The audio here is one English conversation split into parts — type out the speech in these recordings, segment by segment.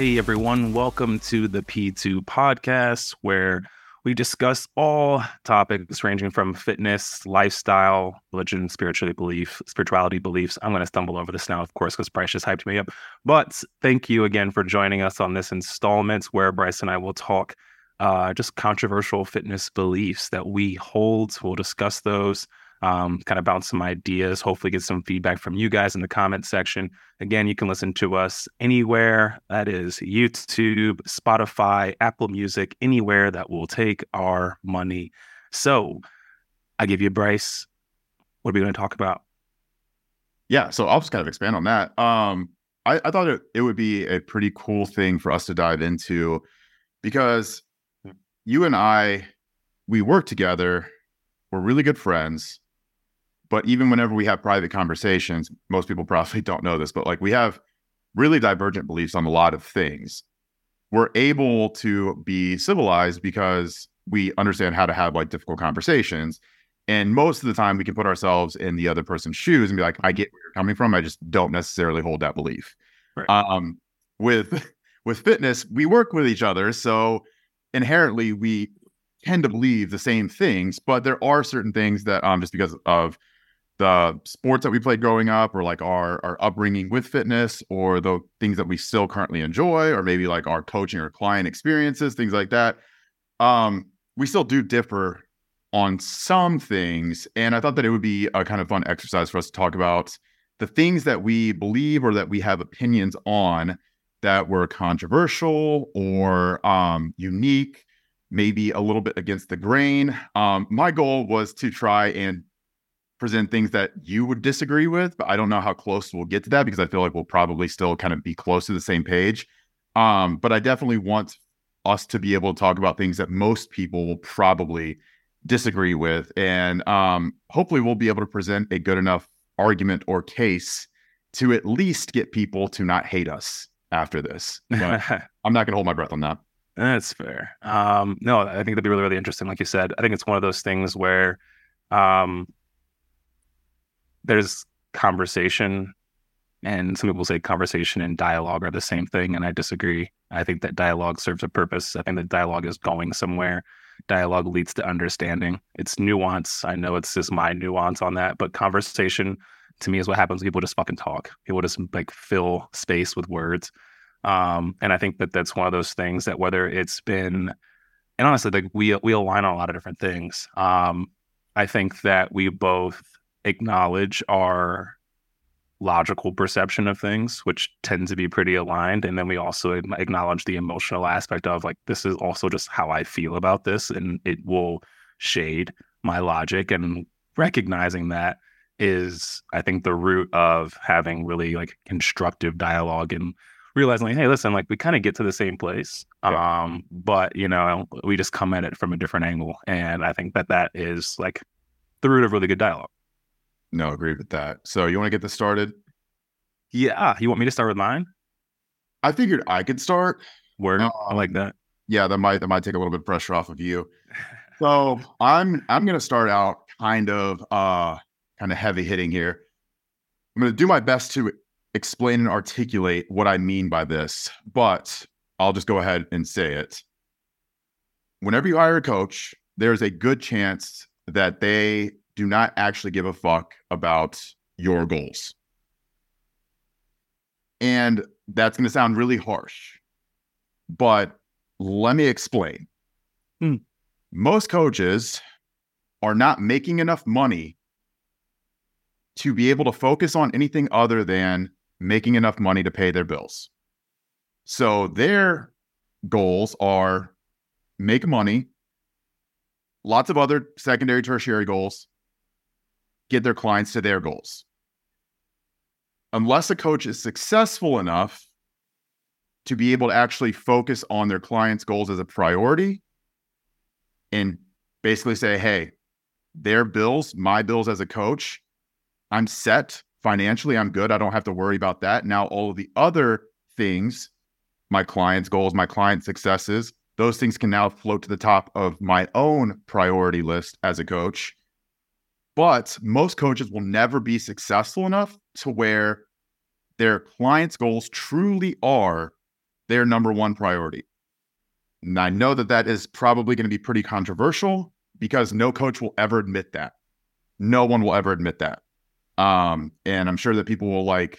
Hey everyone, welcome to the P2 podcast where we discuss all topics ranging from fitness, lifestyle, religion, spirituality belief, spirituality beliefs. I'm going to stumble over this now, of course, because Bryce just hyped me up. But thank you again for joining us on this installment where Bryce and I will talk uh, just controversial fitness beliefs that we hold. We'll discuss those um, kind of bounce some ideas, hopefully get some feedback from you guys in the comment section. Again, you can listen to us anywhere that is YouTube, Spotify, Apple Music, anywhere that will take our money. So I give you Bryce. What are we going to talk about? Yeah, so I'll just kind of expand on that. Um, I, I thought it, it would be a pretty cool thing for us to dive into because you and I, we work together. We're really good friends but even whenever we have private conversations, most people probably don't know this, but like we have really divergent beliefs on a lot of things. We're able to be civilized because we understand how to have like difficult conversations. And most of the time, we can put ourselves in the other person's shoes and be like, I get where you're coming from. I just don't necessarily hold that belief. Right. Um, with with fitness, we work with each other, so inherently we tend to believe the same things. But there are certain things that, um, just because of the sports that we played growing up or like our our upbringing with fitness or the things that we still currently enjoy or maybe like our coaching or client experiences things like that um we still do differ on some things. And i thought that it would be a kind of fun exercise for us to talk about the things that we believe or that we have opinions on that were controversial or um unique maybe a little bit against the grain. Um my goal was to try and present things that you would disagree with, but I don't know how close we'll get to that because I feel like we'll probably still kind of be close to the same page. Um, but I definitely want us to be able to talk about things that most people will probably disagree with. And um, hopefully we'll be able to present a good enough argument or case to at least get people to not hate us after this. But I'm not going to hold my breath on that. That's fair. Um, no, I think that'd be really, really interesting. Like you said, I think it's one of those things where um, there's conversation and some people say conversation and dialogue are the same thing and i disagree. I think that dialogue serves a purpose. I think that dialogue is going somewhere. Dialogue leads to understanding. It's nuance. I know it's just my nuance on that but conversation to me is what happens people just fucking talk. People just like fill space with words. Um, and i think that that's one of those things that whether it's been and honestly like we we align on a lot of different things. Um, i think that we both acknowledge our logical perception of things, which tend to be pretty aligned. And then we also acknowledge the emotional aspect of like, this is also just how I feel about this. And it will shade my logic. And recognizing that is, I think, the root of having really like constructive dialogue and realizing like, hey, listen, like we kind of get to the same place. Yeah. Um, but you know, we just come at it from a different angle. And I think that that is like the root of really good dialogue. No, agree with that. So you want to get this started? Yeah. You want me to start with mine? I figured I could start. Word. Um, I like that. Yeah, that might that might take a little bit of pressure off of you. So I'm I'm gonna start out kind of uh kind of heavy hitting here. I'm gonna do my best to explain and articulate what I mean by this, but I'll just go ahead and say it. Whenever you hire a coach, there's a good chance that they do not actually give a fuck about your goals. And that's going to sound really harsh, but let me explain. Hmm. Most coaches are not making enough money to be able to focus on anything other than making enough money to pay their bills. So their goals are make money, lots of other secondary, tertiary goals, get their clients to their goals. Unless a coach is successful enough to be able to actually focus on their clients' goals as a priority and basically say, hey, their bills, my bills as a coach, I'm set financially, I'm good. I don't have to worry about that. Now, all of the other things, my clients' goals, my client successes, those things can now float to the top of my own priority list as a coach. But most coaches will never be successful enough to where their clients' goals truly are their number one priority. And I know that that is probably going to be pretty controversial because no coach will ever admit that. No one will ever admit that. Um, and I'm sure that people will like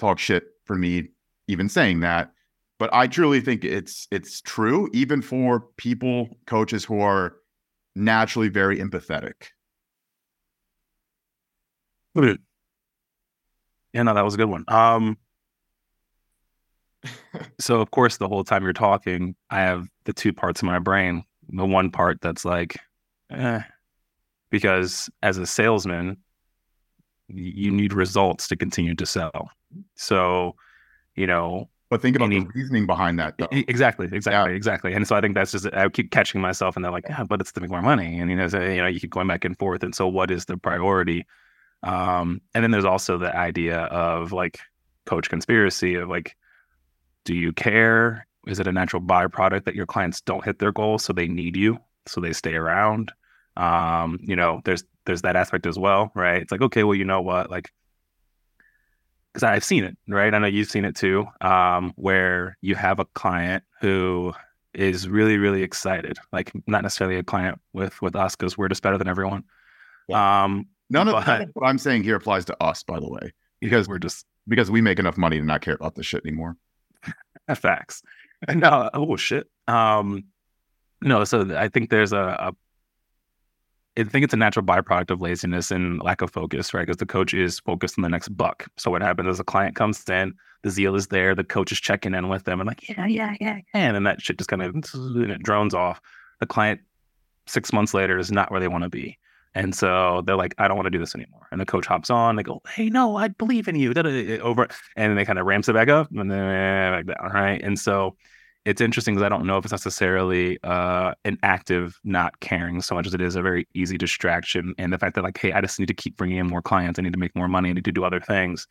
talk shit for me even saying that. But I truly think it's it's true, even for people, coaches who are naturally very empathetic. Yeah, no, that was a good one. Um, so of course, the whole time you're talking, I have the two parts of my brain. The one part that's like, eh, because as a salesman, you need results to continue to sell. So, you know, but think about any, the reasoning behind that. Though. Exactly, exactly, yeah. exactly. And so I think that's just I keep catching myself, and they're like, yeah, but it's to make more money, and you know, so, you know, you keep going back and forth. And so, what is the priority? Um, and then there's also the idea of like coach conspiracy of like, do you care? Is it a natural byproduct that your clients don't hit their goals, so they need you, so they stay around? Um, you know, there's there's that aspect as well, right? It's like, okay, well, you know what, like because I've seen it, right? I know you've seen it too, um, where you have a client who is really, really excited. Like not necessarily a client with with us because we're just better than everyone. Yeah. Um, None of but, what I'm saying here applies to us, by the way, because we're just because we make enough money to not care about this shit anymore. Facts. No, oh shit. Um, no, so I think there's a, a I think it's a natural byproduct of laziness and lack of focus, right? Because the coach is focused on the next buck. So what happens is a client comes in, the zeal is there, the coach is checking in with them and like, yeah, yeah, yeah, and then that shit just kind of and it drones off. The client six months later is not where they want to be. And so they're like, I don't want to do this anymore. And the coach hops on. They go, Hey, no, I believe in you. Over, and then they kind of ramps it back up and then back down, right? And so it's interesting because I don't know if it's necessarily uh, an active not caring so much as it is a very easy distraction. And the fact that like, hey, I just need to keep bringing in more clients. I need to make more money. I need to do other things.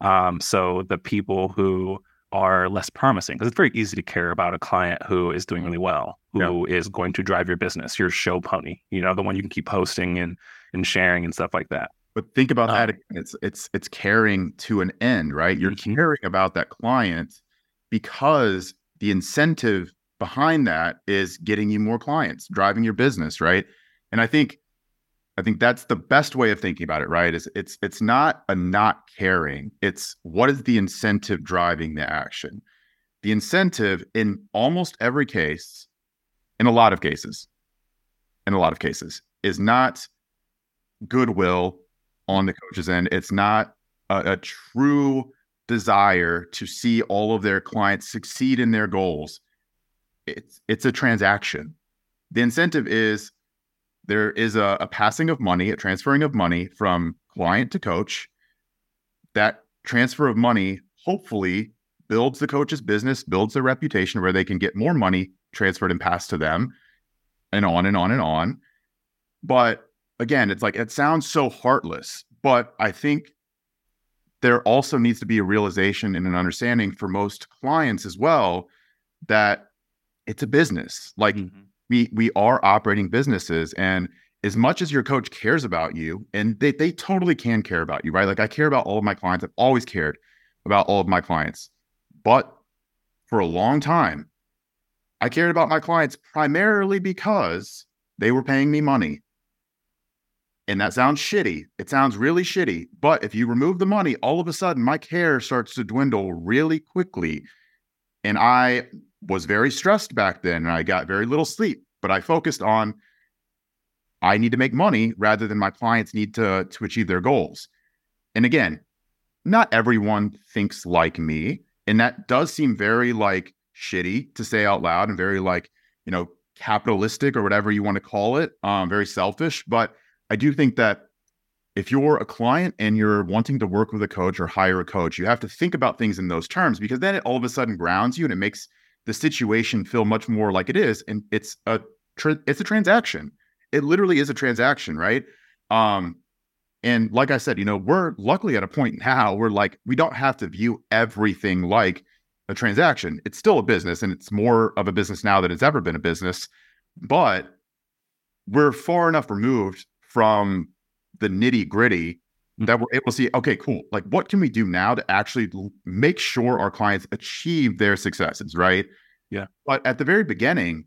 Um, so the people who are less promising because it's very easy to care about a client who is doing really well, who yeah. is going to drive your business, your show pony, you know, the one you can keep posting and and sharing and stuff like that. But think about um, that. It's it's it's caring to an end, right? You're mm-hmm. caring about that client because the incentive behind that is getting you more clients, driving your business, right? And I think I think that's the best way of thinking about it, right? Is it's it's not a not caring. It's what is the incentive driving the action? The incentive in almost every case, in a lot of cases, in a lot of cases, is not goodwill on the coach's end. It's not a, a true desire to see all of their clients succeed in their goals. It's it's a transaction. The incentive is there is a, a passing of money, a transferring of money from client to coach. That transfer of money hopefully builds the coach's business, builds their reputation where they can get more money transferred and passed to them, and on and on and on. But again, it's like it sounds so heartless, but I think there also needs to be a realization and an understanding for most clients as well that it's a business. Like mm-hmm we we are operating businesses and as much as your coach cares about you and they, they totally can care about you right? Like i care about all of my clients. I've always cared about all of my clients. But for a long time i cared about my clients primarily because they were paying me money. And that sounds shitty. It sounds really shitty. But if you remove the money all of a sudden my care starts to dwindle really quickly. And i was very stressed back then and I got very little sleep, but I focused on I need to make money rather than my clients need to to achieve their goals. And again, not everyone thinks like me, and that does seem very like shitty to say out loud and very like, you know, capitalistic or whatever you want to call it, um very selfish, but I do think that if you're a client and you're wanting to work with a coach or hire a coach, you have to think about things in those terms because then it all of a sudden grounds you and it makes the situation feel much more like it is and it's a tra- it's a transaction it literally is a transaction right um and like i said you know we're luckily at a point now where like we don't have to view everything like a transaction it's still a business and it's more of a business now than it's ever been a business but we're far enough removed from the nitty gritty. That we're able to see, okay, cool. Like, what can we do now to actually make sure our clients achieve their successes, right? Yeah. But at the very beginning,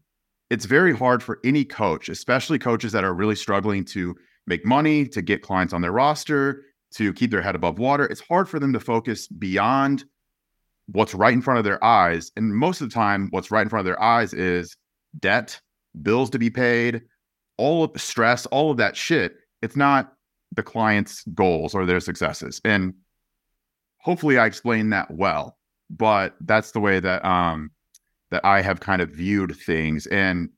it's very hard for any coach, especially coaches that are really struggling to make money, to get clients on their roster, to keep their head above water. It's hard for them to focus beyond what's right in front of their eyes. And most of the time, what's right in front of their eyes is debt, bills to be paid, all of the stress, all of that shit. It's not the client's goals or their successes. And hopefully I explained that well. But that's the way that um that I have kind of viewed things. And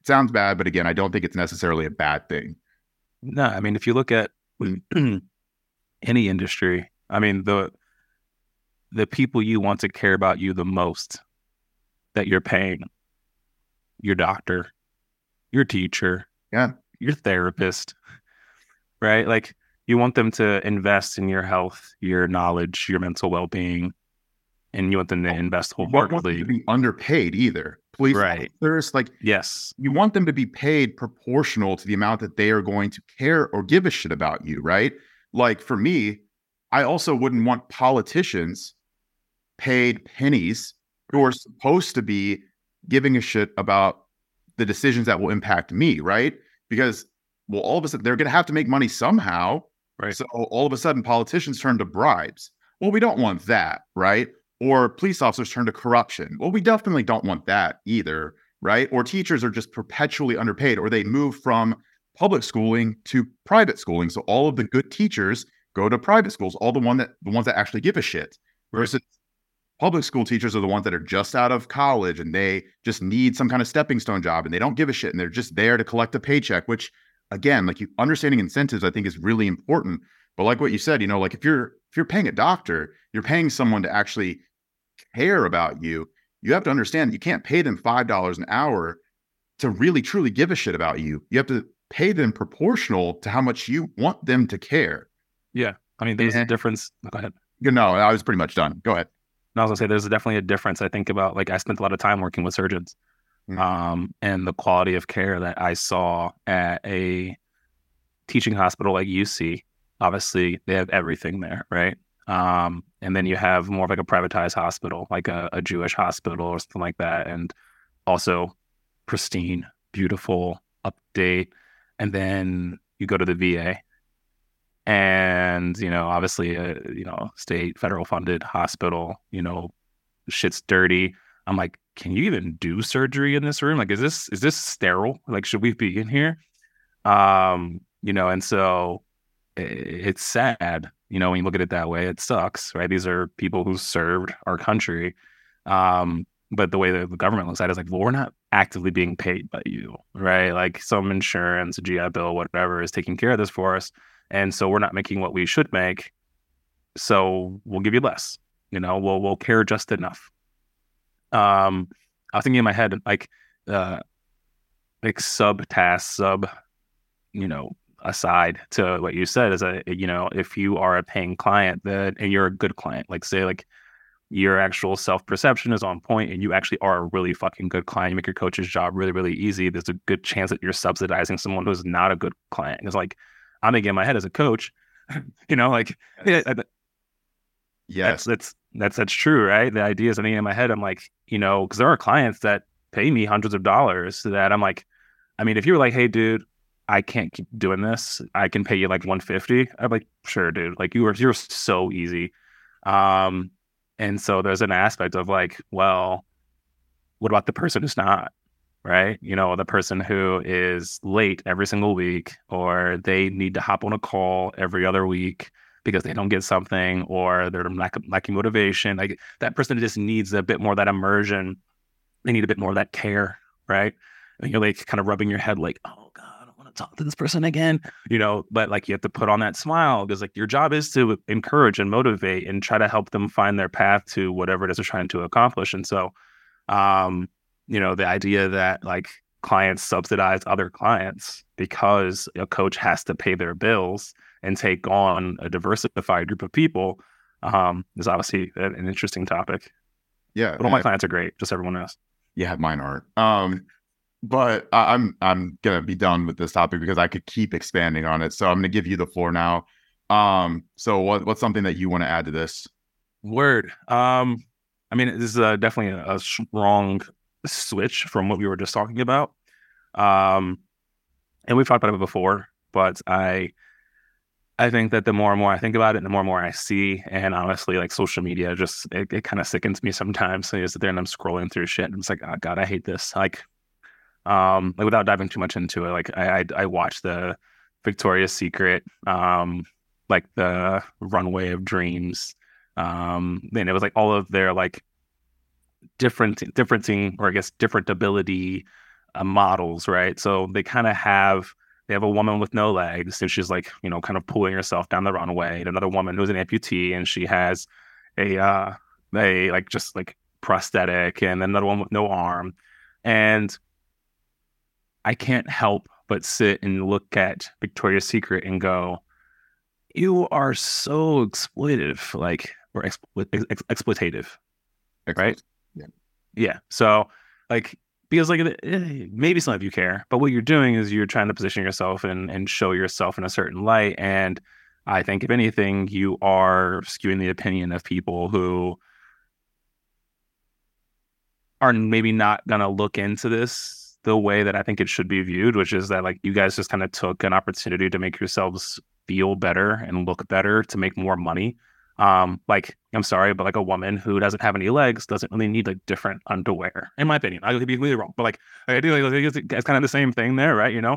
it sounds bad, but again, I don't think it's necessarily a bad thing. No, I mean, if you look at any industry, I mean the the people you want to care about you the most that you're paying, your doctor, your teacher, Yeah. your therapist, right? Like you want them to invest in your health, your knowledge, your mental well being, and you want them to oh, invest You want them wholeheartedly. to be underpaid either. Police Right. officers, like Yes. you want them to be paid proportional to the amount that they are going to care or give a shit about you, right? Like for me, I also wouldn't want politicians paid pennies who are supposed to be giving a shit about the decisions that will impact me, right? Because well, all of a sudden they're going to have to make money somehow. Right. So all of a sudden politicians turn to bribes. Well, we don't want that, right? Or police officers turn to corruption. Well, we definitely don't want that either, right? Or teachers are just perpetually underpaid, or they move from public schooling to private schooling. So all of the good teachers go to private schools, all the one that the ones that actually give a shit. Versus public school teachers are the ones that are just out of college and they just need some kind of stepping stone job and they don't give a shit and they're just there to collect a paycheck, which again, like you understanding incentives, I think is really important. But like what you said, you know, like if you're if you're paying a doctor, you're paying someone to actually care about you. You have to understand you can't pay them five dollars an hour to really truly give a shit about you. You have to pay them proportional to how much you want them to care. Yeah. I mean, there's Yeah. a eh. difference. Go ahead. You know, I was pretty much done. Go ahead. And I was gonna say there's definitely a difference. I think about like I spent a lot of time working with surgeons. Um, and the quality of care that I saw at a teaching hospital like UC. Obviously, they have everything there, right? Um, and then you have more of like a privatized hospital, like a, a Jewish hospital or something like that, and also pristine, beautiful, update. And then you go to the VA, and you know, obviously, a you know, state, federal funded hospital. You know, shit's dirty. I'm like, can you even do surgery in this room? Like, is this is this sterile? Like, should we be in here? Um, you know, and so i- it's sad. You know, when you look at it that way, it sucks, right? These are people who served our country. Um, but the way that the government looks at it is like, well, we're not actively being paid by you, right? Like some insurance, GI Bill, whatever is taking care of this for us. And so we're not making what we should make. So we'll give you less. You know, we'll we'll care just enough. Um, I was thinking in my head like uh like sub task, sub, you know, aside to what you said is a you know, if you are a paying client that and you're a good client, like say like your actual self perception is on point and you actually are a really fucking good client, you make your coach's job really, really easy, there's a good chance that you're subsidizing someone who's not a good client. It's like I'm thinking in my head as a coach, you know, like that- Yes. that's that's that's that's true, right? The idea is I think in my head, I'm like, you know, because there are clients that pay me hundreds of dollars that I'm like, I mean, if you were like, hey, dude, I can't keep doing this, I can pay you like 150. I'm like, sure, dude. Like you were you're so easy. Um, and so there's an aspect of like, well, what about the person who's not? Right. You know, the person who is late every single week, or they need to hop on a call every other week because they don't get something or they're lack, lacking motivation. Like that person just needs a bit more that immersion. They need a bit more of that care, right? And you're like kind of rubbing your head, like, oh God, I don't want to talk to this person again, you know. But like you have to put on that smile because like your job is to encourage and motivate and try to help them find their path to whatever it is they're trying to accomplish. And so, um, you know, the idea that like clients subsidize other clients because a coach has to pay their bills and take on a diversified group of people um, is obviously an an interesting topic. Yeah. But all my clients are great, just everyone else. Yeah, mine aren't. Um, but I, I'm I'm gonna be done with this topic because I could keep expanding on it. So I'm gonna give you the floor now. Um, so what what's something that you want to add to this? Word. Um, I mean, this is uh, definitely a, a strong switch from what we were just talking about. Um, and we've talked about it before, but I I think that the more and more I think about it, the more and more I see, and honestly, like social media, just it, it kind of sickens me sometimes. So you sit there and I'm scrolling through shit, and it's like, oh god, I hate this. Like, um, like without diving too much into it, like I I, I watched the Victoria's Secret, um, like the Runway of Dreams, um, and it was like all of their like different differencing or I guess different ability uh, models, right? So they kind of have they have a woman with no legs, and she's like, you know, kind of pulling herself down the runway. And another woman who's an amputee, and she has a uh, a like just like prosthetic, and another one with no arm. And I can't help but sit and look at Victoria's Secret and go, "You are so exploitative, like or ex- exploitative, right?" Yeah. So, like, because like eh, maybe some of you care, but what you're doing is you're trying to position yourself and and show yourself in a certain light. And I think if anything, you are skewing the opinion of people who are maybe not gonna look into this the way that I think it should be viewed, which is that like you guys just kind of took an opportunity to make yourselves feel better and look better to make more money um, like I'm sorry, but like a woman who doesn't have any legs doesn't really need like different underwear, in my opinion. I could be completely wrong, but like I do like it's, it's kind of the same thing there, right? You know,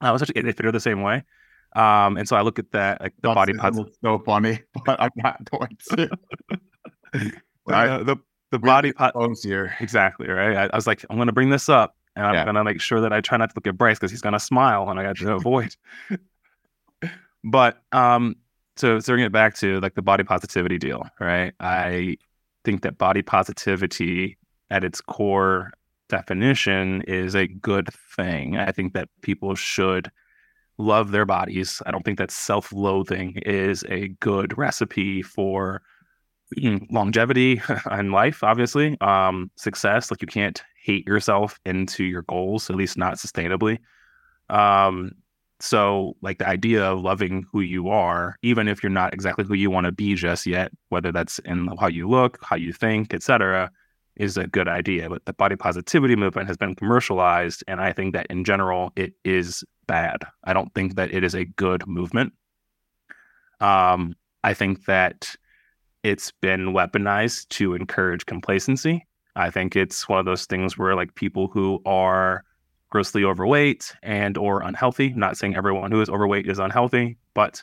uh, was such they fit her the same way. Um, and so I look at that like the That's body parts. so funny, but I'm not going to. uh, the the body Close here. exactly right. I, I was like, I'm gonna bring this up, and I'm Yeah. gonna make sure that I try not to look at Bryce because he's gonna smile, and I got to avoid. but um, so to bring it back to like the body positivity deal, right? I think that body positivity at its core definition is a good thing. I think that people should love their bodies. I don't think that self-loathing is a good recipe for mm, longevity in life, obviously. Um, success, like you can't hate yourself into your goals, at least not sustainably. Um, so like the idea of loving who you are, even if you're not exactly who you want to be just yet, whether that's in how you look, how you think, etc., is a good idea. But the body positivity movement has been commercialized, and I think that in general it is bad. I don't think that it is a good movement. Um, I think that it's been weaponized to encourage complacency. I think it's one of those things where like people who are grossly overweight and or unhealthy, not saying everyone who is overweight is unhealthy, but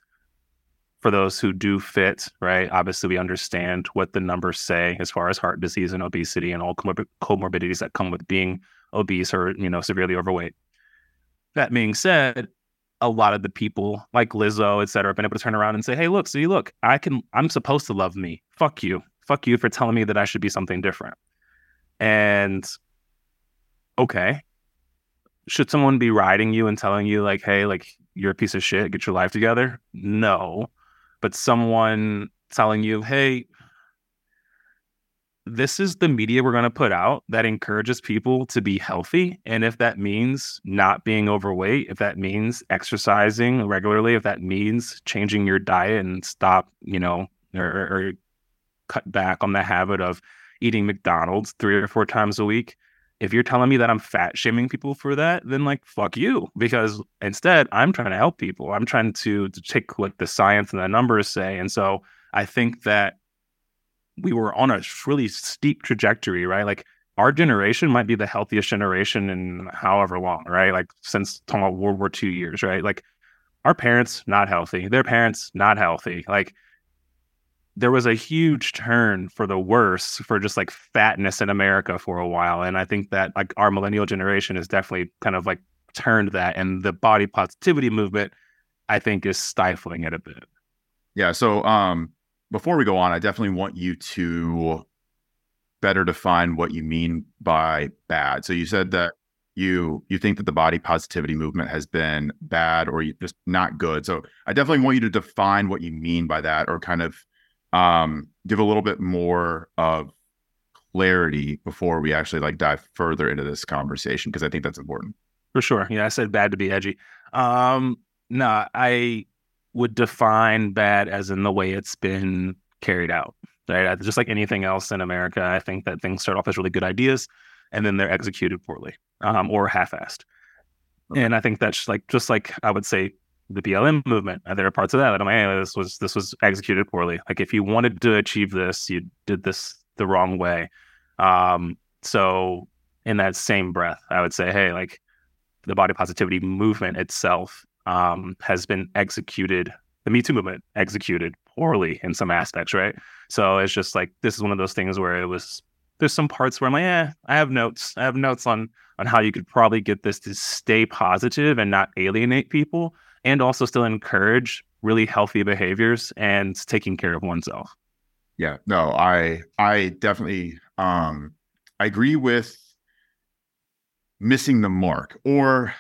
for those who do fit, right? Obviously, we understand what the numbers say as far as heart disease and obesity and all comor- comorbidities that come with being obese or you know severely overweight. That being said, a lot of the people like Lizzo, et cetera, have been able to turn around and say, "Hey, look, see, look, I can. I'm supposed to love me. Fuck you. Fuck you for telling me that I should be something different." And okay, should someone be riding you and telling you like, "Hey, like you're a piece of shit. Get your life together"? No, but someone telling you, "Hey." This is the media we're going to put out that encourages people to be healthy. And if that means not being overweight, if that means exercising regularly, if that means changing your diet and stop, you know, or, or cut back on the habit of eating McDonald's three or four times a week, if you're telling me that I'm fat shaming people for that, then like fuck you. Because instead, I'm trying to help people. I'm trying to, to take what the science and the numbers say. And so I think that we were on a really steep trajectory, right? Like our generation might be the healthiest generation in however long, right? Like since talking about World War II years, right? Like our parents not healthy, their parents not healthy. Like there was a huge turn for the worse for just like fatness in America for a while. And I think that like our millennial generation is definitely kind of like turned that and the body positivity movement, I think, is stifling it a bit. Yeah. So um before we go on, I definitely want you to better define what you mean by bad. So you said that you you think that the body positivity movement has been bad or just not good. So I definitely want you to define what you mean by that or kind of um give a little bit more of clarity before we actually like dive further into this conversation because I think that's important. For sure. Yeah, I said bad to be edgy. Um, no, I would define bad as in the way it's been carried out. Right? Just like anything else in America, I think that things start off as really good ideas and then they're executed poorly um, or half-assed. And I think that's like just like I would say the BLM movement. Uh, there are parts of that that I'm like, hey, this was this was executed poorly. Like if you wanted to achieve this, you did this the wrong way. Um, so in that same breath, I would say, hey, like the body positivity movement itself um, has been executed. The Me Too movement executed poorly in some aspects, right? So it's just like this is one of those things where it was. There's some parts where I'm like, yeah, I have notes. I have notes on on how you could probably get this to stay positive and not alienate people and also still encourage really healthy behaviors and taking care of oneself. Yeah, no, I I definitely um I agree with missing the mark or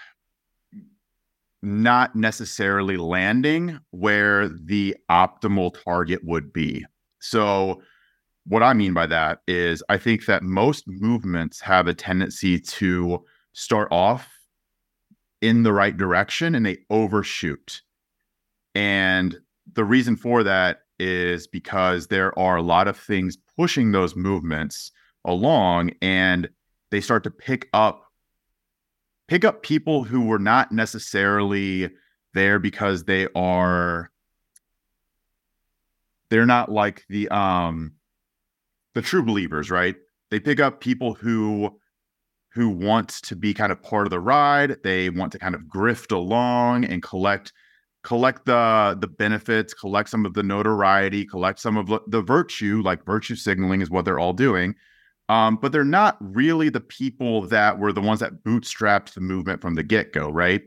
not necessarily landing where the optimal target would be. So what I mean by that is I think that most movements have a tendency to start off in the right direction and they overshoot. And the reason for that is because there are a lot of things pushing those movements along and they start to pick up pick up people who were not necessarily there because they are they're not like the um the true believers, right? They pick up people who who want to be kind of part of the ride. They want to kind of grift along and collect collect the the benefits, collect some of the notoriety, collect some of the virtue, like virtue signaling is what they're all doing. Um, but they're not really the people that were the ones that bootstrapped the movement from the get-go, right?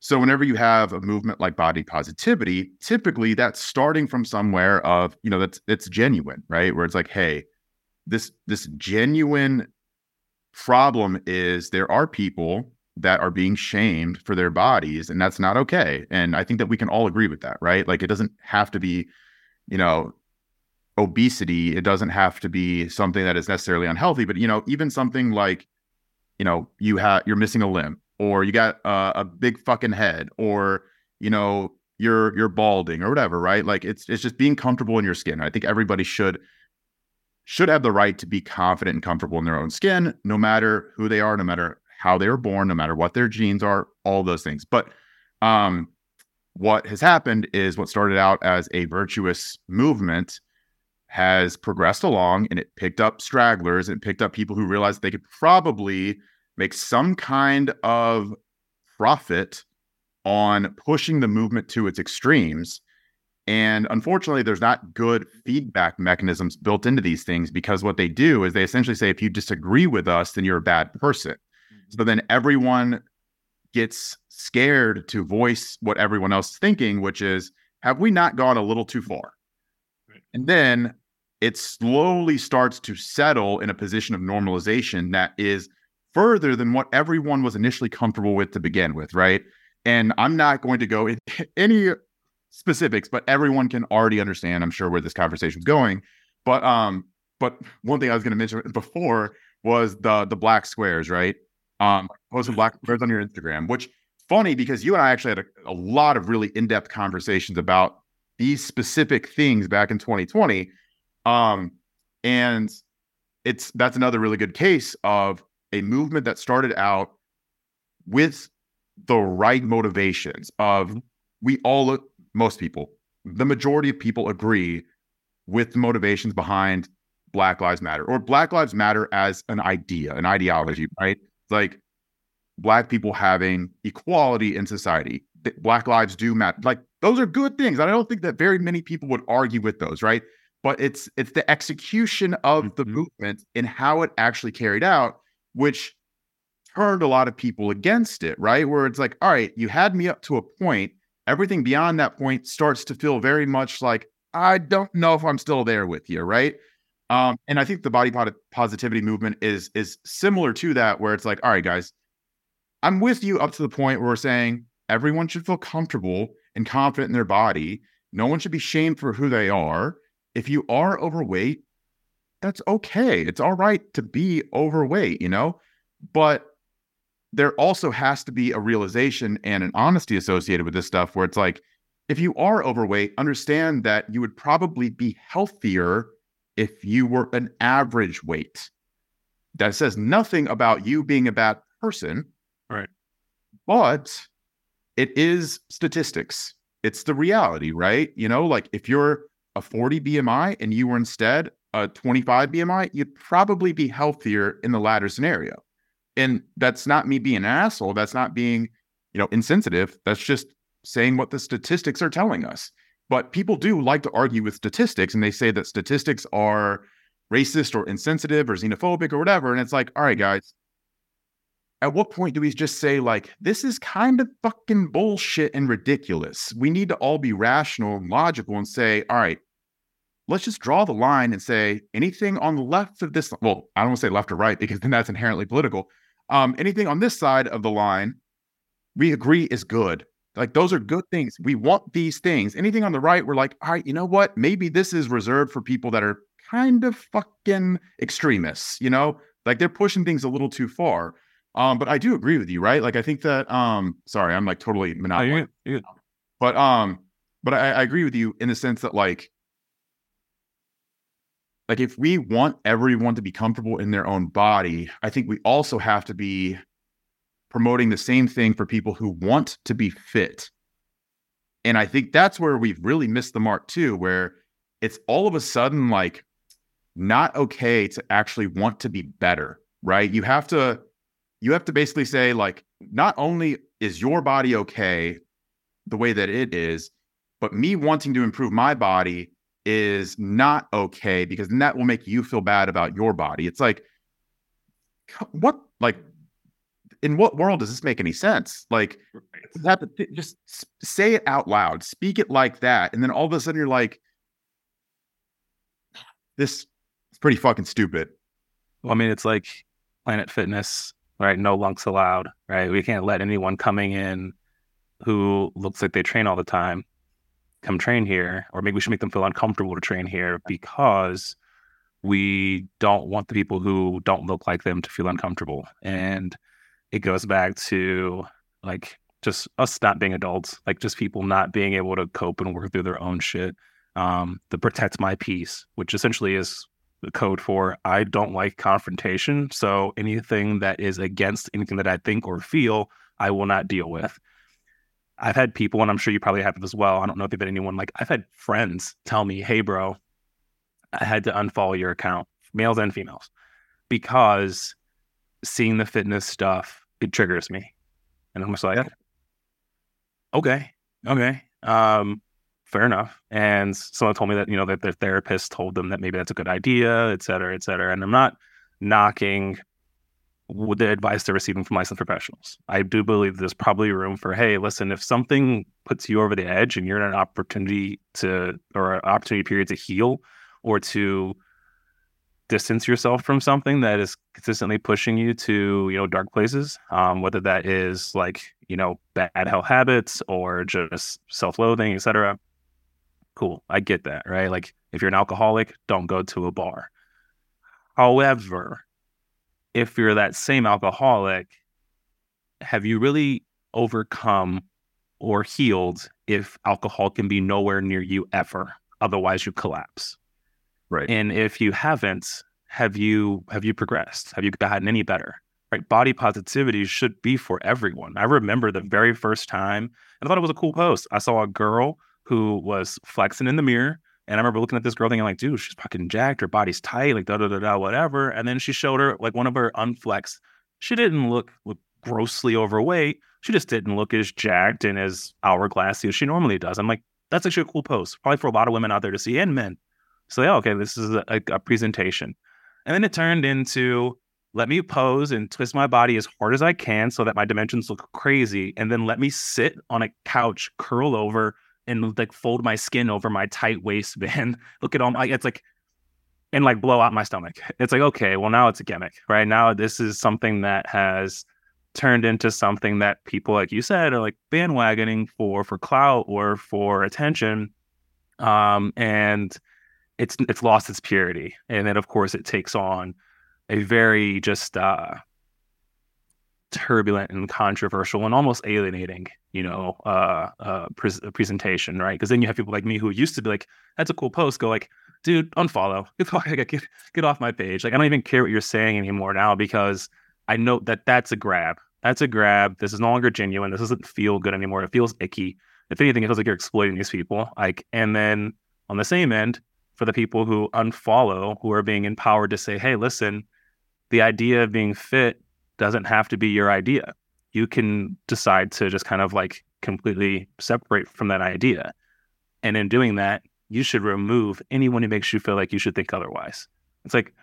So whenever you have a movement like body positivity, typically that's starting from somewhere of, you know, that's it's genuine, right? Where it's like, hey, this this genuine problem is there are people that are being shamed for their bodies and that's not okay. And i think that we can all agree with that right? Like it doesn't have to be you know obesity. It doesn't have to be something that is necessarily unhealthy. But you know even something like you know you have you're missing a limb or you got uh, a big fucking head or you know you're you're balding or whatever right? Like it's it's just being comfortable in your skin. I think everybody should should have the right to be confident and comfortable in their own skin, no matter who they are, no matter how they were born, no matter what their genes are, all those things. But um, what has happened is what started out as a virtuous movement has progressed along and it picked up stragglers and picked up people who realized they could probably make some kind of profit on pushing the movement to its extremes and unfortunately, there's not good feedback mechanisms built into these things because what they do is they essentially say, if you disagree with us, then you're a bad person. Mm-hmm. So then everyone gets scared to voice what everyone else is thinking, which is, have we not gone a little too far? Right. And then it slowly starts to settle in a position of normalization that is further than what everyone was initially comfortable with to begin with, right? And I'm not going to go any specifics, but everyone can already understand, I'm sure, where this conversation is going. But um, but one thing I was going to mention before was the the black squares, right? Um, posting black squares on your Instagram, which funny because you and I actually had a, a lot of really in depth conversations about these specific things back in 2020. Um, and it's that's another really good case of a movement that started out with the right motivations of mm-hmm. we all most people, the majority of people agree with the motivations behind Black Lives Matter or Black Lives Matter as an idea, an ideology, right? Like Black people having equality in society. Black lives do matter. Like those are good things. I don't think that very many people would argue with those, right? But it's it's the execution of mm-hmm. the movement and how it actually carried out, which turned a lot of people against it, right? Where it's like, all right, you had me up to a point everything beyond that point starts to feel very much like I don't know if I'm still there with you, right? Um, and I think the body positivity movement is is similar to that, where it's like, all right, guys, I'm with you up to the point where we're saying everyone should feel comfortable and confident in their body. No one should be shamed for who they are. If you are overweight, that's okay. It's all right to be overweight, you know? But there also has to be a realization and an honesty associated with this stuff where it's like if you are overweight, understand that you would probably be healthier if you were an average weight. That says nothing about you being a bad person. Right. But it is statistics. It's the reality, right? You know, like if you're a 40 BMI and you were instead a 25 BMI, you'd probably be healthier in the latter scenario. And that's not me being an asshole. That's not being, you know, insensitive. That's just saying what the statistics are telling us. But people do like to argue with statistics and they say that statistics are racist or insensitive or xenophobic or whatever. And it's like, all right, guys, at what point do we just say, like, this is kind of fucking bullshit and ridiculous? We need to all be rational and logical and say, all right, let's just draw the line and say anything on the left of this. Well, I don't want to say left or right because then that's inherently political. Um, anything on this side of the line, we agree is good. Like those are good things. We want these things. Anything on the right, we're like, all right, you know what? Maybe this is reserved for people that are kind of fucking extremists, you know? Like they're pushing things a little too far. Um, but I do agree with you, right? Like I think that um sorry, I'm like totally monopoly. Oh, but um, but I, I agree with you in the sense that like like if we want everyone to be comfortable in their own body, I think we also have to be promoting the same thing for people who want to be fit. And I think that's where we've really missed the mark too, where it's all of a sudden like not okay to actually want to be better, right? You have to you have to basically say like not only is your body okay the way that it is, but me wanting to improve my body is not okay because then that will make you feel bad about your body. It's like what like in what world does this make any sense? Like, have just say it out loud, speak it like that, and then all of a sudden you're like, "This is pretty fucking stupid." Well, I mean, it's like Planet Fitness, right? No lunks allowed, right? We can't let anyone coming in who looks like they train all the time come train here, or maybe we should make them feel uncomfortable to train here because we don't want the people who don't look like them to feel uncomfortable. And it goes back to like just us not being adults, like just people not being able to cope and work through their own shit. Um, the protect my peace, which essentially is the code for I don't like confrontation. So anything that is against anything that I think or feel, I will not deal with. I've had people, and I'm sure you probably have as well. I don't know if you've been anyone like I've had friends tell me, "Hey, bro, I had to unfollow your account, males and females, because seeing the fitness stuff it triggers me. And I'm just like, yeah. okay, okay, um, fair enough. And someone told me that, you know, that their therapist told them that maybe that's a good idea, et cetera, et cetera. And I'm not knocking the advice they're receiving from licensed professionals. I do believe there's probably room for, hey, listen, if something puts you over the edge and you're in an opportunity to, or an opportunity period to heal or to distance yourself from something that is consistently pushing you to you know dark places um, whether that is like you know bad health habits or just self-loathing etc cool. I get that right? Like if you're an alcoholic don't go to a bar. However if you're that same alcoholic have you really overcome or healed if alcohol can be nowhere near you ever otherwise you collapse Right. And if you haven't, have you have you progressed? Have you gotten any better? Right. Body positivity should be for everyone. I remember the very first time, and I thought it was a cool post. I saw a girl who was flexing in the mirror. And I remember looking at this girl thinking, like, dude, she's fucking jacked. Her body's tight, like, da da da da, whatever. And then she showed her like one of her unflexed. She didn't look, look grossly overweight. She just didn't look as jacked and as hourglassy as she normally does. I'm like, that's actually a cool post, probably for a lot of women out there to see and men. So yeah, okay, this is a, a presentation. And then it turned into let me pose and twist my body as hard as I can so that my dimensions look crazy. And then let me sit on a couch, curl over, and like fold my skin over my tight waistband. look at all my, it's like, and like blow out my stomach. It's like, okay, well, now it's a gimmick, right? Now this is something that has turned into something that people, like you said, are like bandwagoning for, for clout or for attention. Um, and, it's it's lost its purity, and then of course it takes on a very just uh, turbulent and controversial and almost alienating, you know, uh, uh, pre- presentation, right? Because then you have people like me who used to be like, "That's a cool post," go like, "Dude, unfollow, get, get, get off my page." Like, I don't even care what you're saying anymore now because I know that that's a grab. That's a grab. This is no longer genuine. This doesn't feel good anymore. It feels icky. If anything, it feels like you're exploiting these people. Like, and then on the same end, for the people who unfollow, who are being empowered to say, "Hey, listen." The idea of being fit doesn't have to be your idea. You can decide to just kind of like completely separate from that idea. And in doing that, you should remove anyone who makes you feel like you should think otherwise. It's like,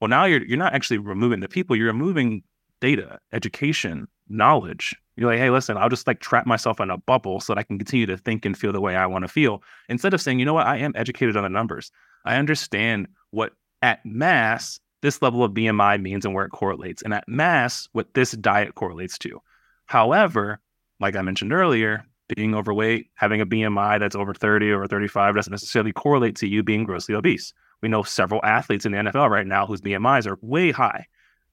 well, now you're you're not actually removing the people, you're removing data, education, knowledge. You're like, hey, listen, I'll just like trap myself in a bubble so that I can continue to think and feel the way I want to feel. Instead of saying, you know what, I am educated on the numbers. I understand what at mass this level of BMI means and where it correlates. And at mass, what this diet correlates to. However, like I mentioned earlier, being overweight, having a BMI that's over 30 or 35 doesn't necessarily correlate to you being grossly obese. We know several athletes in the NFL right now whose BMIs are way high,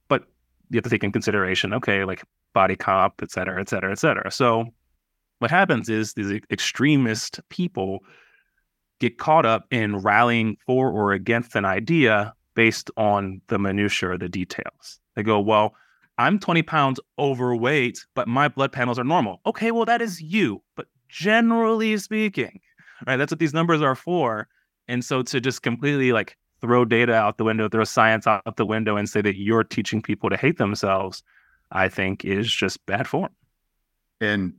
but you have to take in consideration, okay, like body comp, et cetera, et cetera, et cetera. So what happens is these extremist people get caught up in rallying for or against an idea based on the minutia or the details. They go, well, I'm 20 pounds overweight, but my blood panels are normal. Okay, well, that is you. But generally speaking, right, that's what these numbers are for. And so to just completely like throw data out the window, throw science out the window, and say that you're teaching people to hate themselves, I think is just bad form. And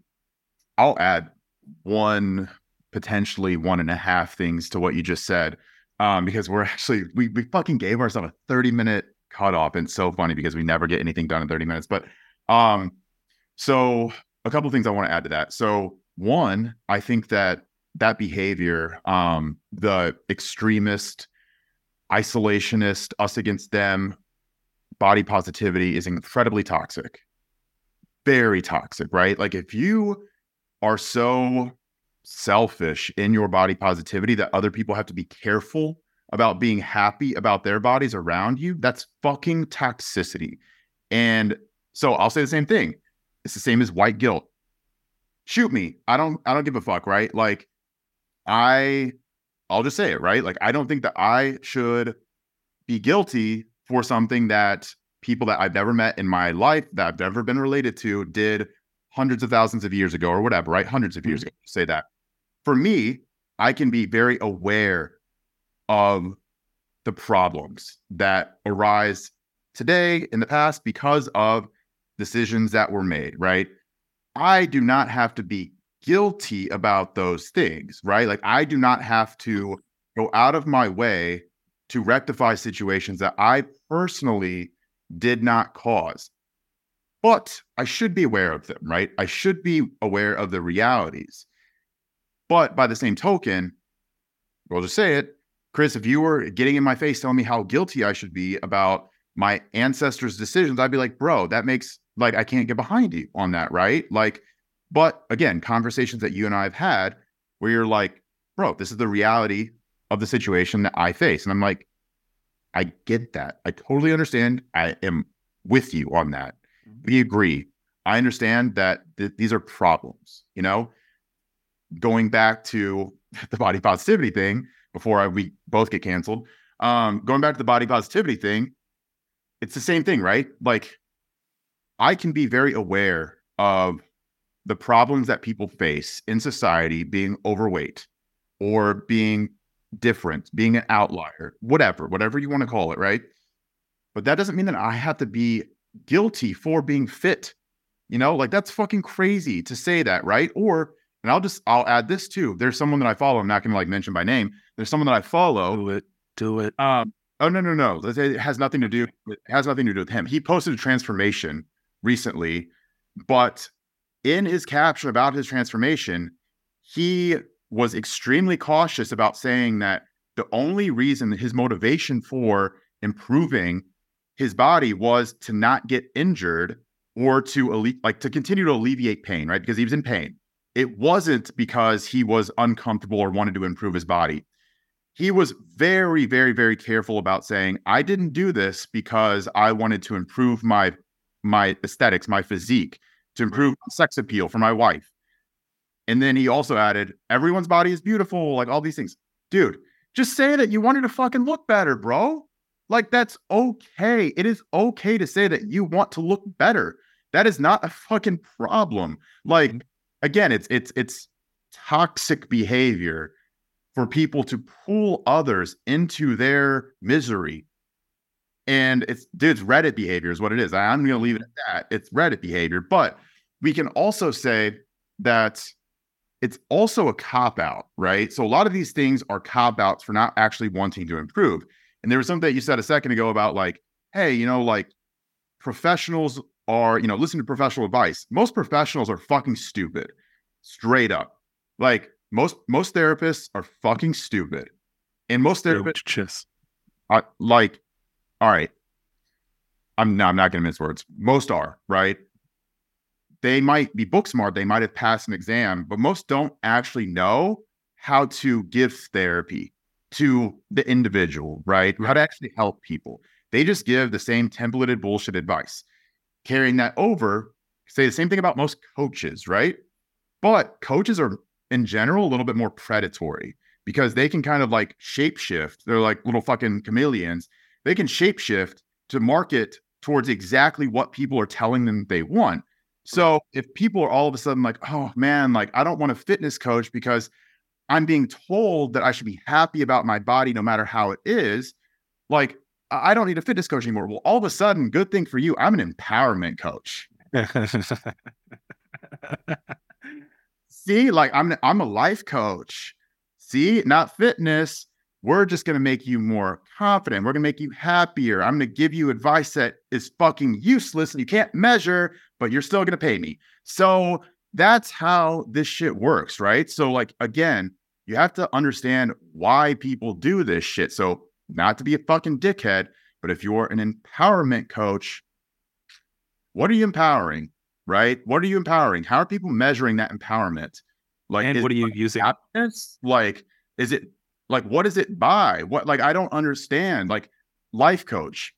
I'll add one, potentially one and a half things to what you just said um, because we're actually we we fucking gave ourselves a 30 minute cutoff. And it's so funny because we never get anything done in 30 minutes. But um, so a couple things I want to add to that. So one, I think that that behavior, um, the extremist, isolationist, us against them, body positivity is incredibly toxic. Very toxic, right? Like if you are so selfish in your body positivity that other people have to be careful about being happy about their bodies around you, that's fucking toxicity. And so I'll say the same thing. It's the same as white guilt. Shoot me. I don't I don't give a fuck, right? Like I I'll just say it, right? Like I don't think that I should be guilty for something that people that I've never met in my life that I've never been related to did hundreds of thousands of years ago or whatever, right? Hundreds of years mm-hmm. ago, say that for me, I can be very aware of the problems that arise today in the past because of decisions that were made, right? I do not have to be guilty about those things, right? Like I do not have to go out of my way to rectify situations that I personally did not cause. But I should be aware of them, right? I should be aware of the realities. But by the same token, we'll just say it, Chris, if you were getting in my face telling me how guilty I should be about my ancestors' decisions, I'd be like, bro, that makes like I can't get behind you on that, right? Like, but again, conversations that you and I have had where you're like, bro, this is the reality of the situation that I face. And I'm like, I get that. I totally understand. I am with you on that. Mm-hmm. We agree. I understand that th- these are problems, you know? Going back to the body positivity thing before I, we both get canceled. Um, going back to the body positivity thing, it's the same thing, right? Like, I can be very aware of the problems that people face in society being overweight or being different, being an outlier, whatever, whatever you want to call it, right? But that doesn't mean that I have to be guilty for being fit. You know, like that's fucking crazy to say that, right? Or and I'll just I'll add this too. There's someone that I follow. I'm not gonna like mention by name. There's someone that I follow. Do it. Do it. Um. Oh no no no. It has nothing to do. It has nothing to do with him. He posted a transformation recently, but in his caption about his transformation, he was extremely cautious about saying that the only reason his motivation for improving his body was to not get injured or to like to continue to alleviate pain, right? Because he was in pain it wasn't because he was uncomfortable or wanted to improve his body. He was very, very, very careful about saying, I didn't do this because I wanted to improve my my aesthetics, my physique, to improve sex appeal for my wife. And then he also added, everyone's body is beautiful, like all these things. Dude, just say that you wanted to fucking look better, bro. Like that's okay. It is okay to say that you want to look better. That is not a fucking problem. Like mm-hmm. Again, it's it's it's toxic behavior for people to pull others into their misery. And it's dude, it's Reddit behavior is what it is. I'm gonna leave it at that. It's Reddit behavior, but we can also say that it's also a cop out, right? So a lot of these things are cop outs for not actually wanting to improve. And there was something that you said a second ago about like, hey, you know, like professionals are, you know, listen to professional advice. Most professionals are fucking stupid, straight up. Like most most therapists are fucking stupid, and most therapists I, like, all right. I'm no, I'm not gonna mince words. Most are right. They might be book smart. They might have passed an exam, but most don't actually know how to give therapy to the individual, right? How to actually help people. They just give the same templated bullshit advice. Carrying that over, say the same thing about most coaches, right? But coaches are in general a little bit more predatory because they can kind of like shapeshift. They're like little fucking chameleons. They can shapeshift to market towards exactly what people are telling them they want. So if people are all of a sudden like, oh man, like I don't want a fitness coach because I'm being told that I should be happy about my body no matter how it is, like I don't need a fitness coach anymore. Well, all of a sudden, good thing for you, I'm an empowerment coach. See, like I'm I'm a life coach. See, not fitness. We're just going to make you more confident. We're going to make you happier. I'm going to give you advice that is fucking useless and you can't measure, but you're still going to pay me. So that's how this shit works, right? So, like, again, you have to understand why people do this shit. So, not to be a fucking dickhead, but if you're an empowerment coach, what are you empowering? right? What are you empowering? How are people measuring that empowerment? Like, and what are you like using? Happiness? Like, is it like what is it by? What like I don't understand. Like, life coach,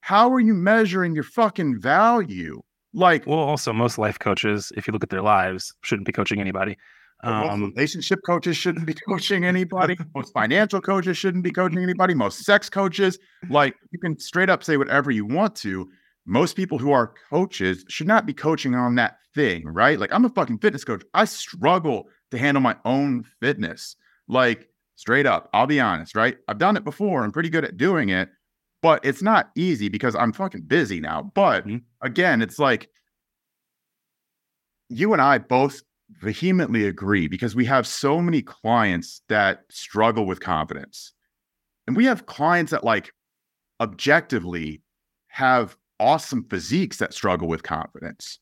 how are you measuring your fucking value? Like, well, also most life coaches, if you look at their lives, shouldn't be coaching anybody. Um, relationship coaches shouldn't be coaching anybody. most financial coaches shouldn't be coaching anybody. Most sex coaches, like you can straight up say whatever you want to most people who are coaches should not be coaching on that thing, right? Like I'm a fucking fitness coach. I struggle to handle my own fitness. Like straight up, I'll be honest, right? I've done it before. I'm pretty good at doing it, but it's not easy because I'm fucking busy now. But mm-hmm. again, it's like you and I both vehemently agree because we have so many clients that struggle with confidence. And we have clients that like objectively have awesome physiques that struggle with confidence.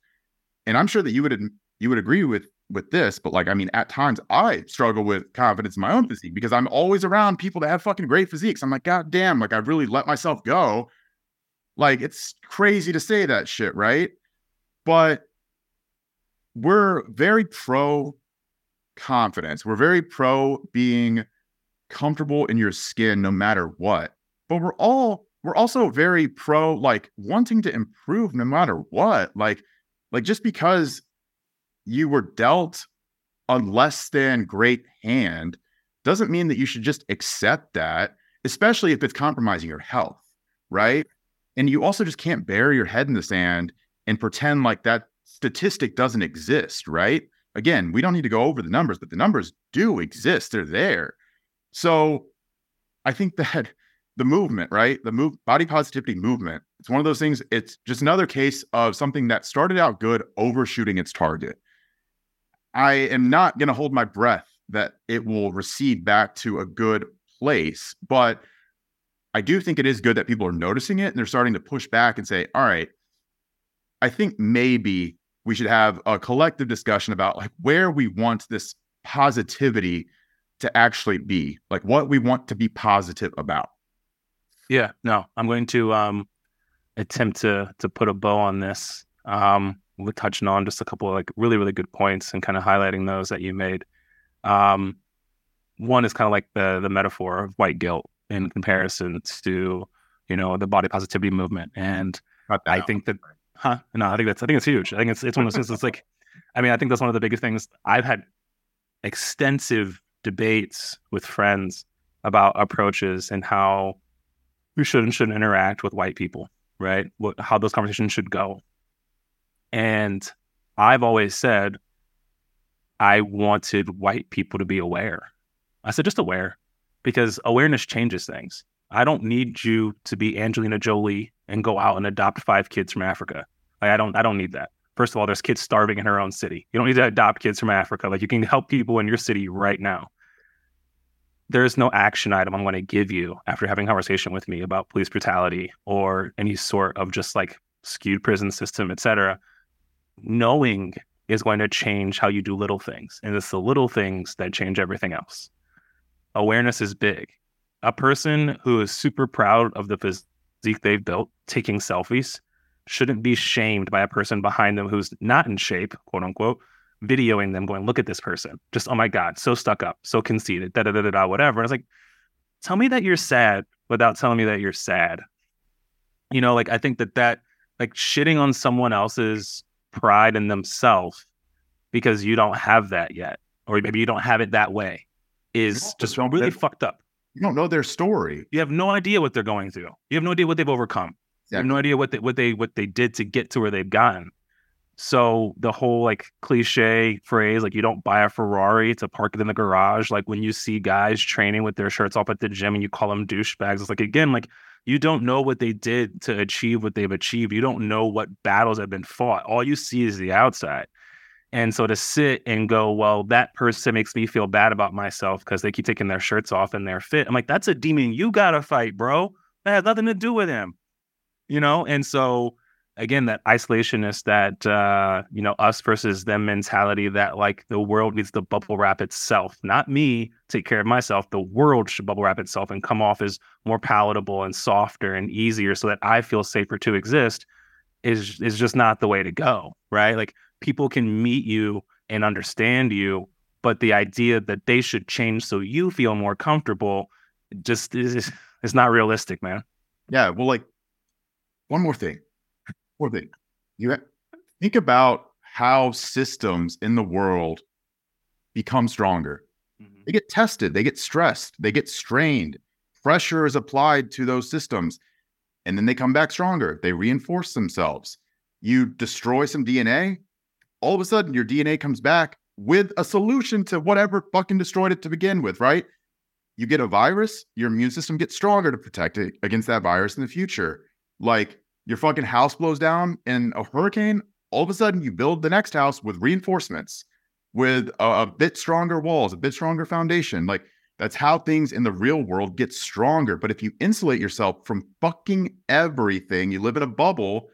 And I'm sure that you would you would agree with with this, but like I mean, at times I struggle with confidence in my own physique because I'm always around people that have fucking great physiques. I'm like, God damn, like I've really let myself go. Like it's crazy to say that shit, right? But we're very pro confidence. We're very pro being comfortable in your skin no matter what. But we're all we're also very pro like wanting to improve no matter what. Like, like just because you were dealt a less than great hand doesn't mean that you should just accept that, especially if it's compromising your health, right? And you also just can't bury your head in the sand and pretend like that statistic doesn't exist, right? Again, we don't need to go over the numbers, but the numbers do exist. They're there. So I think that the movement, right? The move body positivity movement. It's one of those things. It's just another case of something that started out good, overshooting its target. I am not going to hold my breath that it will recede back to a good place, but I do think it is good that people are noticing it and they're starting to push back and say, all right, I think maybe we should have a collective discussion about like where we want this positivity to actually be, like what we want to be positive about. Yeah, no, I'm going to um, attempt to to put a bow on this. Um, we're touching on just a couple of like really really good points and kind of highlighting those that you made. Um, one is kind of like the the metaphor of white guilt in comparison to you know the body positivity movement, and I think that huh? No, I think that's I think it's huge. I think it's it's one of those things. It's like, I mean, I think that's one of the biggest things. I've had extensive debates with friends about approaches and how we should and shouldn't interact with white people, right? What how those conversations should go. And I've always said I wanted white people to be aware. I said just aware because awareness changes things. I don't need you to be Angelina Jolie and go out and adopt five kids from Africa. Like, I don't I don't need that. First of all, there's kids starving in her own city. You don't need to adopt kids from Africa. Like you can help people in your city right now. There is no action item I'm going to give you after having a conversation with me about police brutality or any sort of just like skewed prison system, et cetera. Knowing is going to change how you do little things. And it's the little things that change everything else. Awareness is big. A person who is super proud of the physique they've built taking selfies shouldn't be shamed by a person behind them who's not in shape, quote unquote, videoing them going, look at this person. Just, oh my God, so stuck up, so conceited, da da da da da, whatever. And it's like, tell me that you're sad without telling me that you're sad. You know, like I think that that, like shitting on someone else's pride in themselves because you don't have that yet, or maybe you don't have it that way, is just really fucked up. You don't know their story. You have no idea what they're going through. You have no idea what they've overcome. Exactly. You have no idea what they what they what they did to get to where they've gotten. So the whole like cliche phrase, like you don't buy a Ferrari to park it in the garage. Like when you see guys training with their shirts off at the gym and you call them douchebags, it's like again, like you don't know what they did to achieve what they've achieved. You don't know what battles have been fought. All you see is the outside. And so to sit and go, well, that person makes me feel bad about myself because they keep taking their shirts off and they're fit. I'm like, that's a demon you gotta fight, bro. That has nothing to do with him. You know? And so again, that isolationist, that uh, you know, us versus them mentality that like the world needs to bubble wrap itself, not me take care of myself. The world should bubble wrap itself and come off as more palatable and softer and easier so that I feel safer to exist is is just not the way to go. Right. Like people can meet you and understand you, but the idea that they should change so you feel more comfortable just is is not realistic, man. Yeah. Well, like one more thing Poor thing. You think about how systems in the world become stronger. Mm-hmm. They get tested, they get stressed, they get strained. Pressure is applied to those systems, and then they come back stronger. They reinforce themselves. You destroy some DNA, all of a sudden your DNA comes back with a solution to whatever fucking destroyed it to begin with, right? You get a virus, your immune system gets stronger to protect it against that virus in the future. Like your fucking house blows down in a hurricane, all of a sudden you build the next house with reinforcements, with a, a, bit stronger walls, a bit stronger foundation. Like that's how things in the real world get stronger. But if you insulate yourself from fucking everything, you live in a bubble,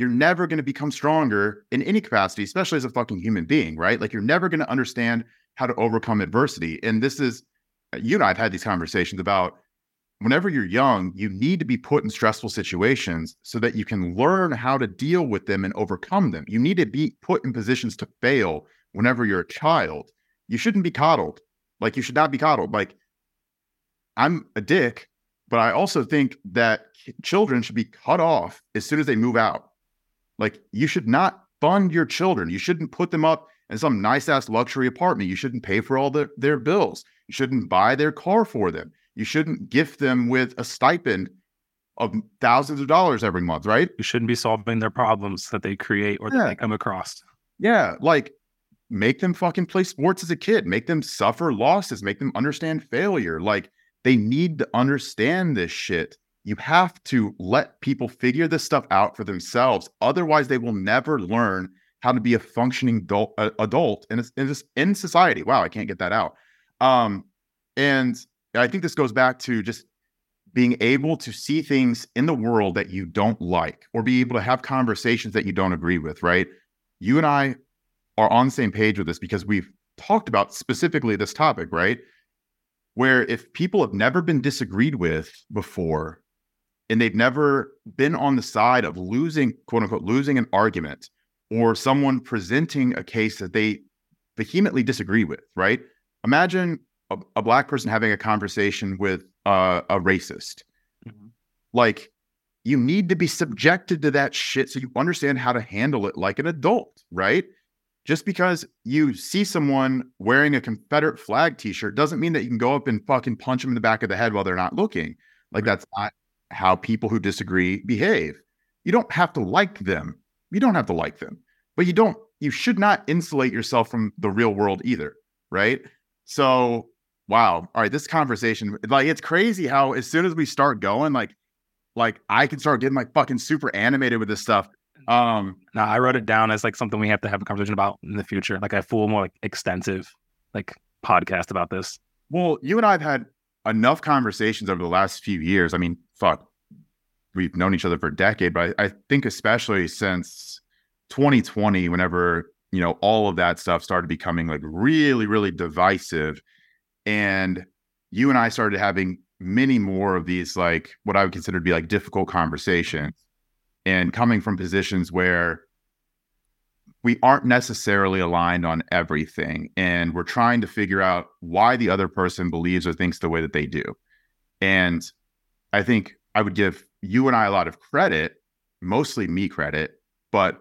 you're never going to become stronger in any capacity, especially as a fucking human being, right? Like you're never going to understand how to overcome adversity. And this is, uh, you and I have had these conversations about whenever you're young, you need to be put in stressful situations so that you can learn how to deal with them and overcome them. You need to be put in positions to fail whenever you're a child. You shouldn't be coddled. Like, you should not be coddled. Like, I'm a dick, but I also think that children should be cut off as soon as they move out. Like, you should not fund your children. You shouldn't put them up in some nice ass luxury apartment. You shouldn't pay for all the, their bills. You shouldn't buy their car for them you shouldn't gift them with a stipend of thousands of dollars every month, right? You shouldn't be solving their problems that they create or yeah. that they come across. Yeah, like make them fucking play sports as a kid, make them suffer losses, make them understand failure. Like they need to understand this shit. You have to let people figure this stuff out for themselves. Otherwise, they will never learn how to be a functioning adult, uh, adult in, in, in society. Wow, I can't get that out. Um, and I think this goes back to just being able to see things in the world that you don't like or be able to have conversations that you don't agree with, right? You and I are on the same page with this because we've talked about specifically this topic, right? Where if people have never been disagreed with before and they've never been on the side of losing, quote unquote, losing an argument or someone presenting a case that they vehemently disagree with, right? Imagine a, a black person having a conversation with uh, a racist. Mm-hmm. Like you need to be subjected to that shit so you understand how to handle it like an adult, right? Just because you see someone wearing a Confederate flag t-shirt doesn't mean that you can go up and fucking punch them in the back of the head while they're not looking. Like that's not how people who disagree behave. You don't have to like them. You don't have to like them. But you don't you should not insulate yourself from the real world either, right? So, wow. All right, this conversation like it's crazy how as soon as we start going like like I can start getting like fucking super animated with this stuff. Um, no, I wrote it down as like something we have to have a conversation about in the future, like a full, more like extensive, like podcast about this. Well, you and I have had enough conversations over the last few years. I mean, fuck, we've known each other for a decade, but I, I think especially since 2020, whenever you know all of that stuff started becoming like really, really divisive, and you and I started having many more of these like what I would consider to be like difficult conversations and coming from positions where we aren't necessarily aligned on everything and we're trying to figure out why the other person believes or thinks the way that they do. And I think I would give you and I a lot of credit, mostly me credit, but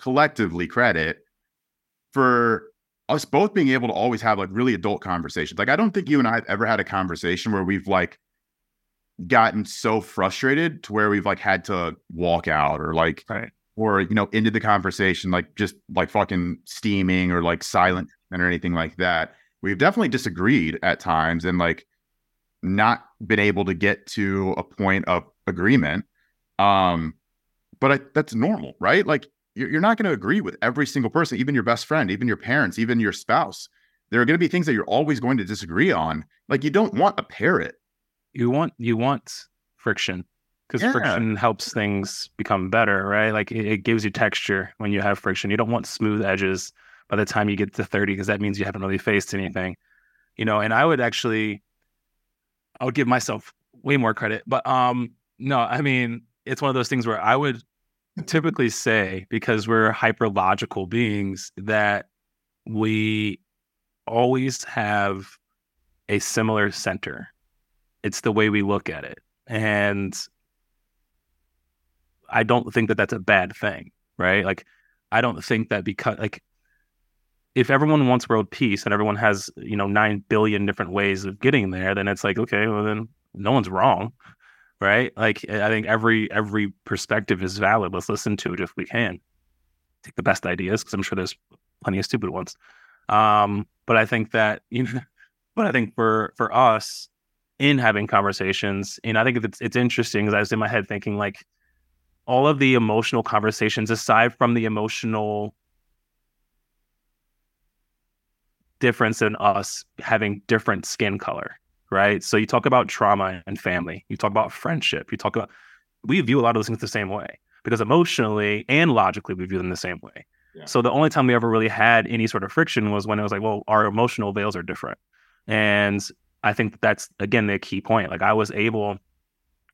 collectively credit for us both being able to always have like really adult conversations. Like I don't think you and I have ever had a conversation where we've like gotten so frustrated to where we've like had to walk out or like right. or you know into the conversation like just like fucking steaming or like silent or anything like that. We've definitely disagreed at times and like not been able to get to a point of agreement. Um but I, that's normal, right? Like you're, you're not going to agree with every single person, even your best friend, even your parents, even your spouse. There are going to be things that you're always going to disagree on. Like you don't want a parrot. You want you want friction because yeah. friction helps things become better, right? Like it, it, gives you texture when you have friction. You don't want smooth edges by the time you get to 30 because that means you haven't really faced anything. You know, and I would actually I would give myself way more credit. But um no, I mean, it's one of those things where I would typically say because we're hyper logical beings that we always have a similar center. It's the way we look at it. And I don't think that that's a bad thing, right? Like, I don't think that because, like, if everyone wants world peace and everyone has, you know, 9 billion different ways of getting there, then it's like, okay, well, then no one's wrong right? Like I think every every perspective is valid. Let's listen to it if we can. Take the best ideas because I'm sure there's plenty of stupid ones. Um, but I think that you know, but I think for for us in having conversations, and I think it's it's interesting because I was in my head thinking like all of the emotional conversations aside from the emotional difference in us having different skin color right? So you talk about trauma and family, you talk about friendship, you talk about, we view a lot of those things the same way because emotionally and logically we view them the same way. Yeah. So the only time we ever really had any sort of friction was when it was like, well, our emotional veils are different. And I think that's again the key point. Like I was able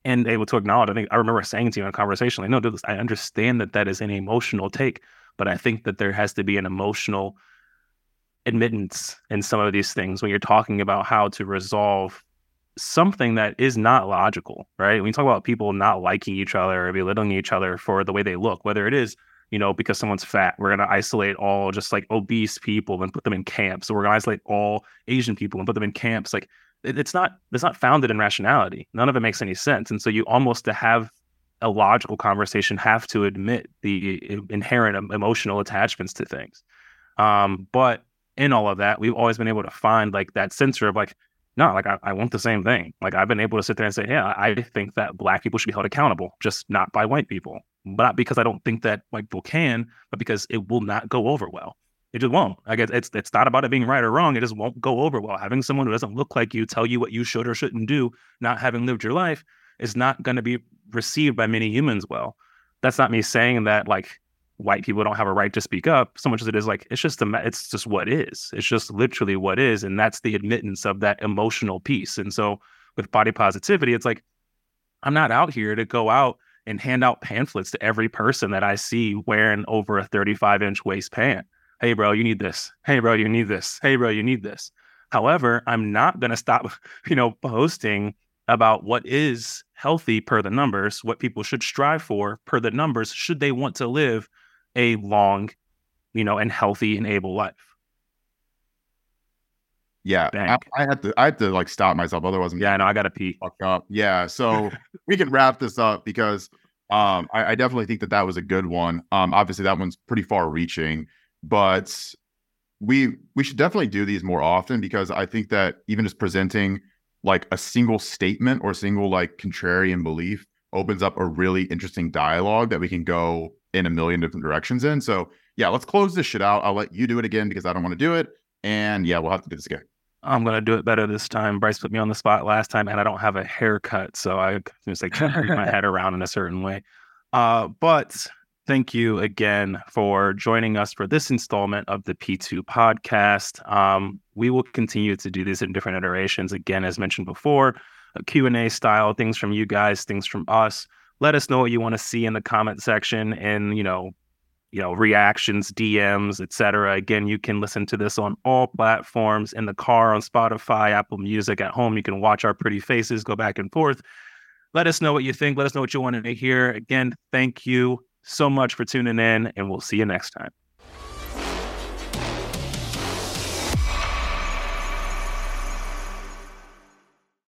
and able to acknowledge. I think I remember saying to you in a conversation, like, no, dude, I understand that that is an emotional take, but I think that there has to be an emotional admittance in some of these things when you're talking about how to resolve something that is not logical, right? When you talk about people not liking each other or belittling each other for the way they look, whether it is, you know, because someone's fat, we're going to isolate all just like obese people and put them in camps. So we're going to isolate all Asian people and put them in camps. Like it's not, it's not founded in rationality. None of it makes any sense. And so you almost to have a logical conversation have to admit the inherent emotional attachments to things. Um, but in all of that, we've always been able to find like that censor of like, no, like I, I want the same thing. Like I've been able to sit there and say, yeah, I think that black people should be held accountable, just not by white people. But not because I don't think that white people can, but because it will not go over well. It just won't. I guess it's it's not about it being right or wrong. It just won't go over well. Having someone who doesn't look like you tell you what you should or shouldn't do, not having lived your life, is not going to be received by many humans well. That's not me saying that like white people don't have a right to speak up so much as it is like it's just a it's just what is. It's just literally what is and that's the admittance of that emotional piece and so with body positivity it's like i'm not out here to go out and hand out pamphlets to every person that i see wearing over a 35 inch waist pant. Hey bro you need this. Hey bro you need this. Hey bro you need this. However i'm not going to stop you know posting about what is healthy per the numbers, what people should strive for per the numbers, should they want to live a long, you know, and healthy and able life. Yeah, I, I, had to I had to like stop myself, otherwise I'm yeah, I I gotta pee. Fuck up. Yeah, so we can wrap this up because um I, I definitely think that that was a good one. Um, obviously that one's pretty far reaching, but we we should definitely do these more often because I think that even just presenting like a single statement or a single like contrarian belief opens up a really interesting dialogue that we can go in a million different directions in. So yeah, let's close this shit out. I'll let you do it again because I don't want to do it. And yeah, we'll have to do this again. I'm gonna do it better this time. Bryce put me on the spot last time, and I don't have a haircut, so I just like my head around in a certain way. Uh, but thank you again for joining us for this installment of the P2 podcast. Um, we will continue to do this in different iterations. Again, as mentioned before, a Q&A style, things from you guys, things from us. Let us know what you want to see in the comment section and, you know, you know, reactions, DMs, etc. Again, you can listen to this on all platforms in the car, on Spotify, Apple Music, at home. You can watch our pretty faces go back and forth. Let us know what you think. Let us know what you wanted to hear. Again, thank you so much for tuning in, and we'll see you next time.